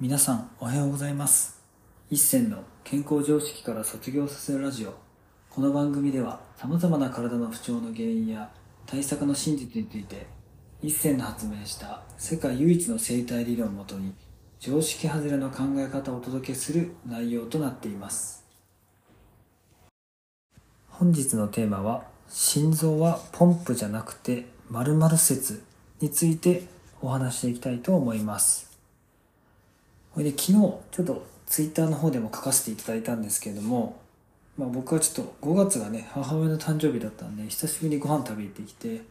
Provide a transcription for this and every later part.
皆さんおはようございます。一銭の健康常識から卒業させるラジオ。この番組では様々な体の不調の原因や対策の真実について一銭の発明した世界唯一の生態理論をもとに常識外れの考え方をお届けする内容となっています。本日のテーマは心臓はポンプじゃなくて〇〇説についてお話していきたいと思います。これで昨日ちょっとツイッターの方でも書かせていただいたんですけれども、まあ、僕はちょっと5月がね母親の誕生日だったんで久しぶりにご飯食べ行ってきて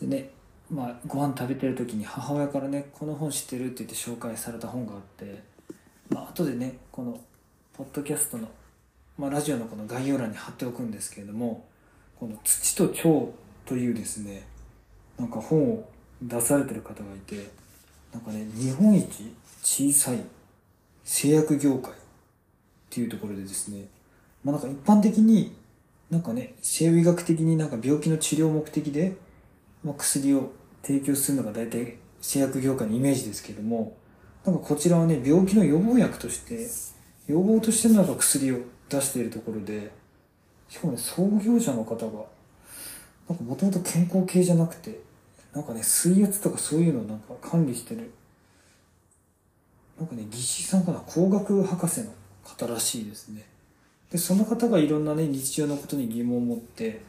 でねまあご飯食べてる時に母親からねこの本知ってるって言って紹介された本があってまあ後でねこのポッドキャストの、まあ、ラジオのこの概要欄に貼っておくんですけれどもこの「土と腸」というですねなんか本を出されてる方がいてなんかね日本一小さい製薬業界っていうところでですねまあなんか一般的になんかね西洋医学的になんか病気の治療目的で、まあ、薬を提供するのが大体製薬業界のイメージですけどもなんかこちらはね病気の予防薬として予防としてなんか薬を出しているところでしかもね創業者の方がなんかもともと健康系じゃなくてなんかね水圧とかそういうのをなんか管理してる。なんかね技師さんかな工学博士の方らしいですね。でその方がいろんなね日常のことに疑問を持って、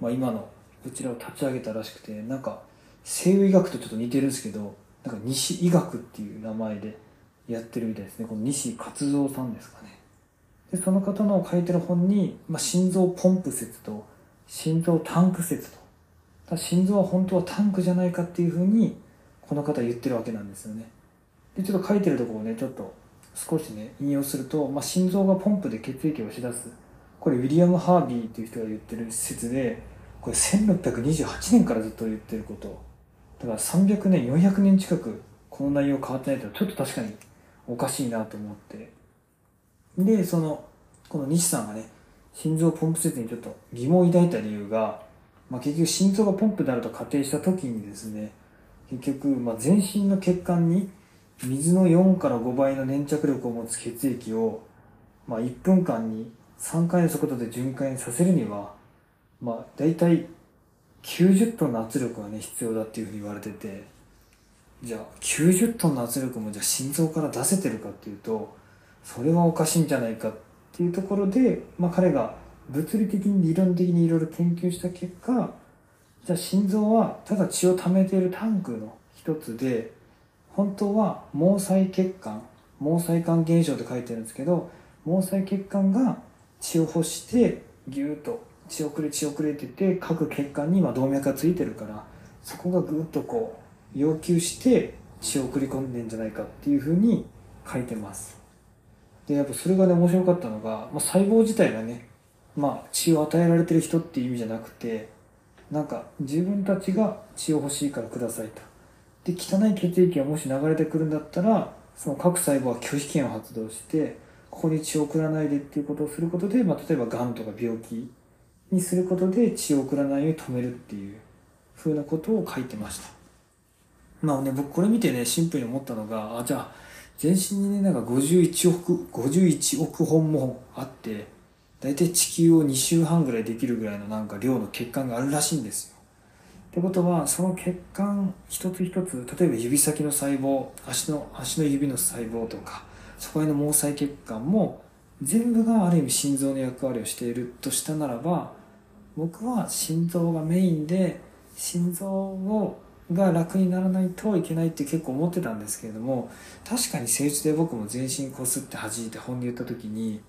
まあ、今のこちらを立ち上げたらしくてなんか西洋医学とちょっと似てるんですけどなんか西医学っていう名前でやってるみたいですね。この西勝三さんですかね。でその方の書いてる本に、まあ、心臓ポンプ説と心臓タンク説とだ心臓は本当はタンクじゃないかっていうふうにこの方言ってるわけなんですよね。でちょっと書いてるところをねちょっと少しね引用すると、まあ、心臓がポンプで血液を押し出す。これウィリアム・ハービーっていう人が言ってる説でこれ1628年からずっと言ってること。だから300年400年近くこの内容変わってないとちょっと確かにおかしいなと思って。でそのこの西さんがね心臓ポンプ説にちょっと疑問を抱いた理由が、まあ、結局心臓がポンプであると仮定した時にですね結局、まあ、全身の血管に水の4から5倍の粘着力を持つ血液を、まあ、1分間に3回の速度で循環させるには、まあ、大体90トンの圧力がね必要だっていうふうに言われててじゃあ90トンの圧力もじゃあ心臓から出せてるかっていうとそれはおかしいんじゃないかっていうところで、まあ、彼が物理的に理論的にいろいろ研究した結果じゃあ心臓はただ血を溜めているタンクの一つで本当は毛細血管毛細管現象って書いてるんですけど毛細血管が血を欲してギューッと血をくれ血をくれてて各血管に今動脈がついてるからそこがぐーっとこう要求して血を送り込んでんじゃないかっていうふうに書いてます。でやっぱそれがね面白かったのが、まあ、細胞自体がねまあ血を与えられてる人っていう意味じゃなくてなんか自分たちが血を欲しいからくださいと。で汚い血液がもし流れてくるんだったらその各細胞は拒否権を発動してここに血を送らないでっていうことをすることで、まあ、例えばがんとか病気にすることで血を送らないように止めるっていうふうなことを書いてました。まあね僕これ見てねシンプルに思ったのがあじゃあ全身にねなんか51億51億本もあって大体地球を2週半ぐらいできるぐらいのなんか量の血管があるらしいんですよ。ってことはその血管一つ一つ例えば指先の細胞足の足の指の細胞とかそこへの毛細血管も全部がある意味心臓の役割をしているとしたならば僕は心臓がメインで心臓をが楽にならないといけないって結構思ってたんですけれども確かに施術で僕も全身こすって弾いて本で言った時に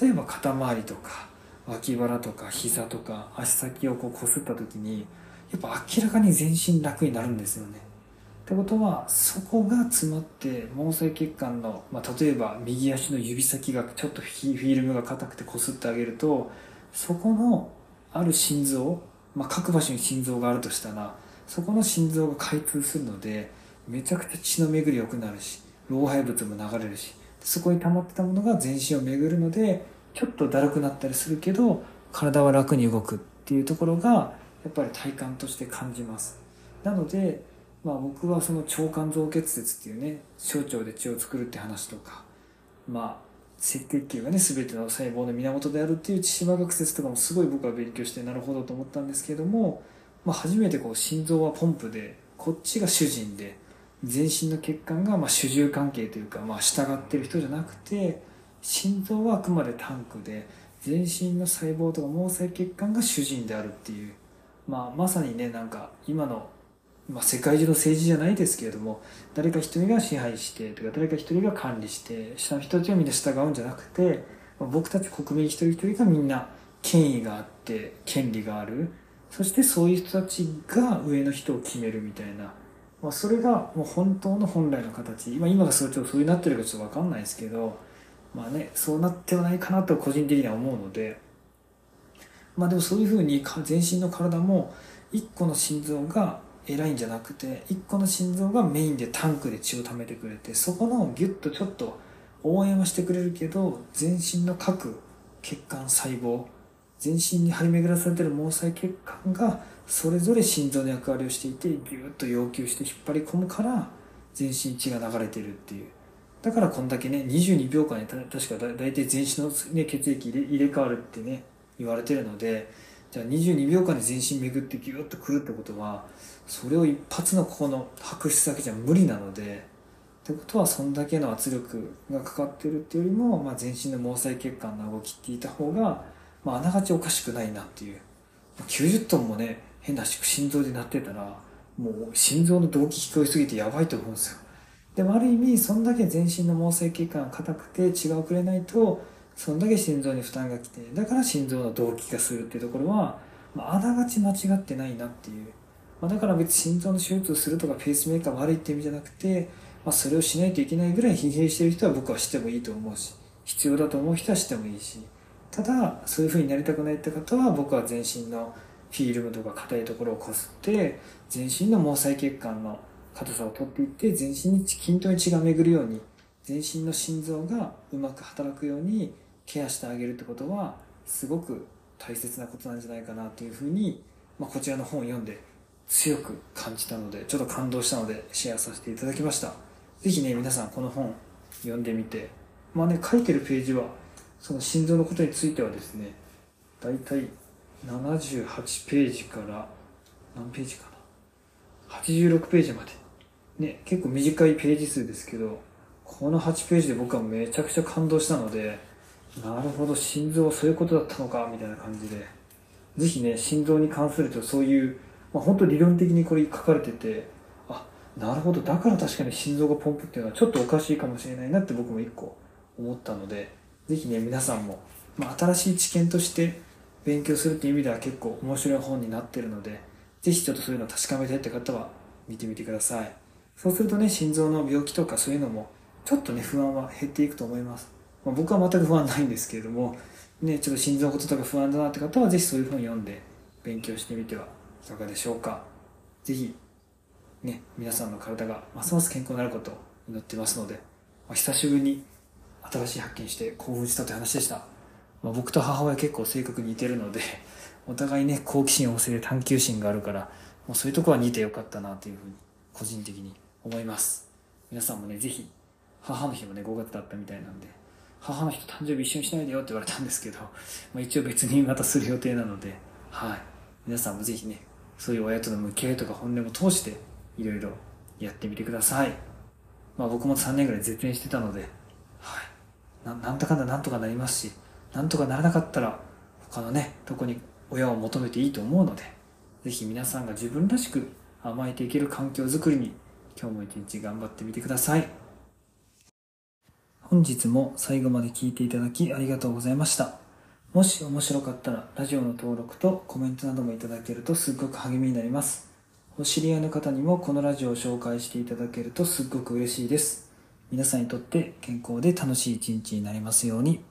例えば肩周りとか脇腹とか膝とか足先をこうこすった時にやっぱ明らかに全身楽になるんですよね。ってことはそこが詰まって毛細血管の、まあ、例えば右足の指先がちょっとフィルムが硬くてこすってあげるとそこのある心臓、まあ、各場所に心臓があるとしたらそこの心臓が開通するのでめちゃくちゃ血の巡り良くなるし老廃物も流れるしそこに溜まってたものが全身を巡るのでちょっとだるくなったりするけど体は楽に動くっていうところがやっぱり体感として感じます。なのでまあ僕はその腸管造血説っていうね小腸で血を作るって話とかまあ赤血球がね全ての細胞の源であるっていう千島学説とかもすごい僕は勉強してなるほどと思ったんですけども、まあ、初めてこう心臓はポンプでこっちが主人で全身の血管がま主従関係というか、まあ、従ってる人じゃなくて心臓はあくまでタンクで全身の細胞とか毛細血管が主人であるっていう、まあ、まさにねなんか今の、まあ、世界中の政治じゃないですけれども誰か一人が支配してとか誰か一人が管理して下の人たちはみんな従うんじゃなくて、まあ、僕たち国民一人一人がみんな権威があって権利がある。そしてそういう人たちが上の人を決めるみたいな、まあ、それがもう本当の本来の形。今今がそうそういうなってるかちょっと分かんないですけどまあねそうなってはないかなと個人的には思うので。まあでもそういうふうに全身の体も1個の心臓が偉いんじゃなくて1個の心臓がメインでタンクで血を溜めてくれてそこのギュッとちょっと応援はしてくれるけど全身の各血管細胞全身に張り巡らされてる毛細血管がそれぞれ心臓の役割をしていてギュッと要求して引っ張り込むから全身血が流れてるっていう。だからこんだけね22秒間に確かだ大体全身の、ね、血液入れ替わるってね言われてるのでじゃあ22秒間で全身巡ってギュッとくるってことはそれを一発のここの拍出だけじゃ無理なのでってことはそんだけの圧力がかかってるっていうよりも、まあ、全身の毛細血管の動きっていた方が、まあ、あながちおかしくないなっていう。90トンもね変な心臓で鳴ってたらもう心臓の動悸聞こえすぎてやばいと思うんですよ。でもある意味そんだけ全身の毛細血管が硬くて血が遅れないとそんだけ心臓に負担がきてだから心臓の動悸がするっていうところは、まあ、あながち間違ってないなっていう、まあ、だから別に心臓の手術をするとかペースメーカー悪いって意味じゃなくて、まあ、それをしないといけないぐらい疲弊してる人は僕はしてもいいと思うし必要だと思う人はしてもいいしただそういう風になりたくないって方は僕は全身のフィルムとか硬いところをこすって全身の毛細血管の硬さを取っていって全身に均等に血が巡るように全身の心臓がうまく働くようにケアしてあげるってことはすごく大切なことなんじゃないかなっていうふうに、まあ、こちらの本を読んで強く感じたのでちょっと感動したのでシェアさせていただきました。是非ね皆さんこの本読んでみてまあね書いてるページはその心臓のことについてはですね大体78ページから何ページかな？86ページまで。ね結構短いページ数ですけどこの8ページで僕はめちゃくちゃ感動したのでなるほど心臓はそういうことだったのかみたいな感じで。是非ね心臓に関するとそういう、まあ、本当理論的にこれ書かれててあなるほどだから確かに心臓がポンプっていうのはちょっとおかしいかもしれないなって僕も一個思ったので是非ね皆さんも、まあ、新しい知見として勉強するっていう意味では結構面白い本になってるので是非ちょっとそういうのを確かめたいって方は見てみてくださいそうするとね心臓の病気とかそういうのもちょっとね不安は減っていくと思いますまあ、僕は全く不安ないんですけれども、ね、ちょっと心臓のこととか不安だなって方は、ぜひそういう本読んで勉強してみてはいかがでしょうか。ぜひ、ね、皆さんの体がますます健康になることを祈ってますので、まあ、久しぶりに新しい発見して興奮したという話でした。まあ、僕と母親結構性格似てるので、お互いね、好奇心旺盛で探求心があるから、もうそういうとこは似てよかったなというふうに、個人的に思います。皆さんもね、ぜひ、母の日もね、5月だったみたいなんで、母の日と誕生日一緒にしないでよって言われたんですけど、まあ、一応別にまたする予定なので、はい。皆さんもぜひね、そういう親との向き合いとか本音も通して、いろいろやってみてください。まあ僕も3年ぐらい絶縁してたので、はい。なんだかんだなんとかなりますし、なんとかならなかったら、他のね、とこに親を求めていいと思うので、ぜひ皆さんが自分らしく甘えていける環境づくりに、今日も一日頑張ってみてください。本日も最後まで聞いていただきありがとうございました。もし面白かったらラジオの登録とコメントなどもいただけるとすっごく励みになります。お知り合いの方にもこのラジオを紹介していただけるとすっごく嬉しいです。皆さんにとって健康で楽しい一日になりますように。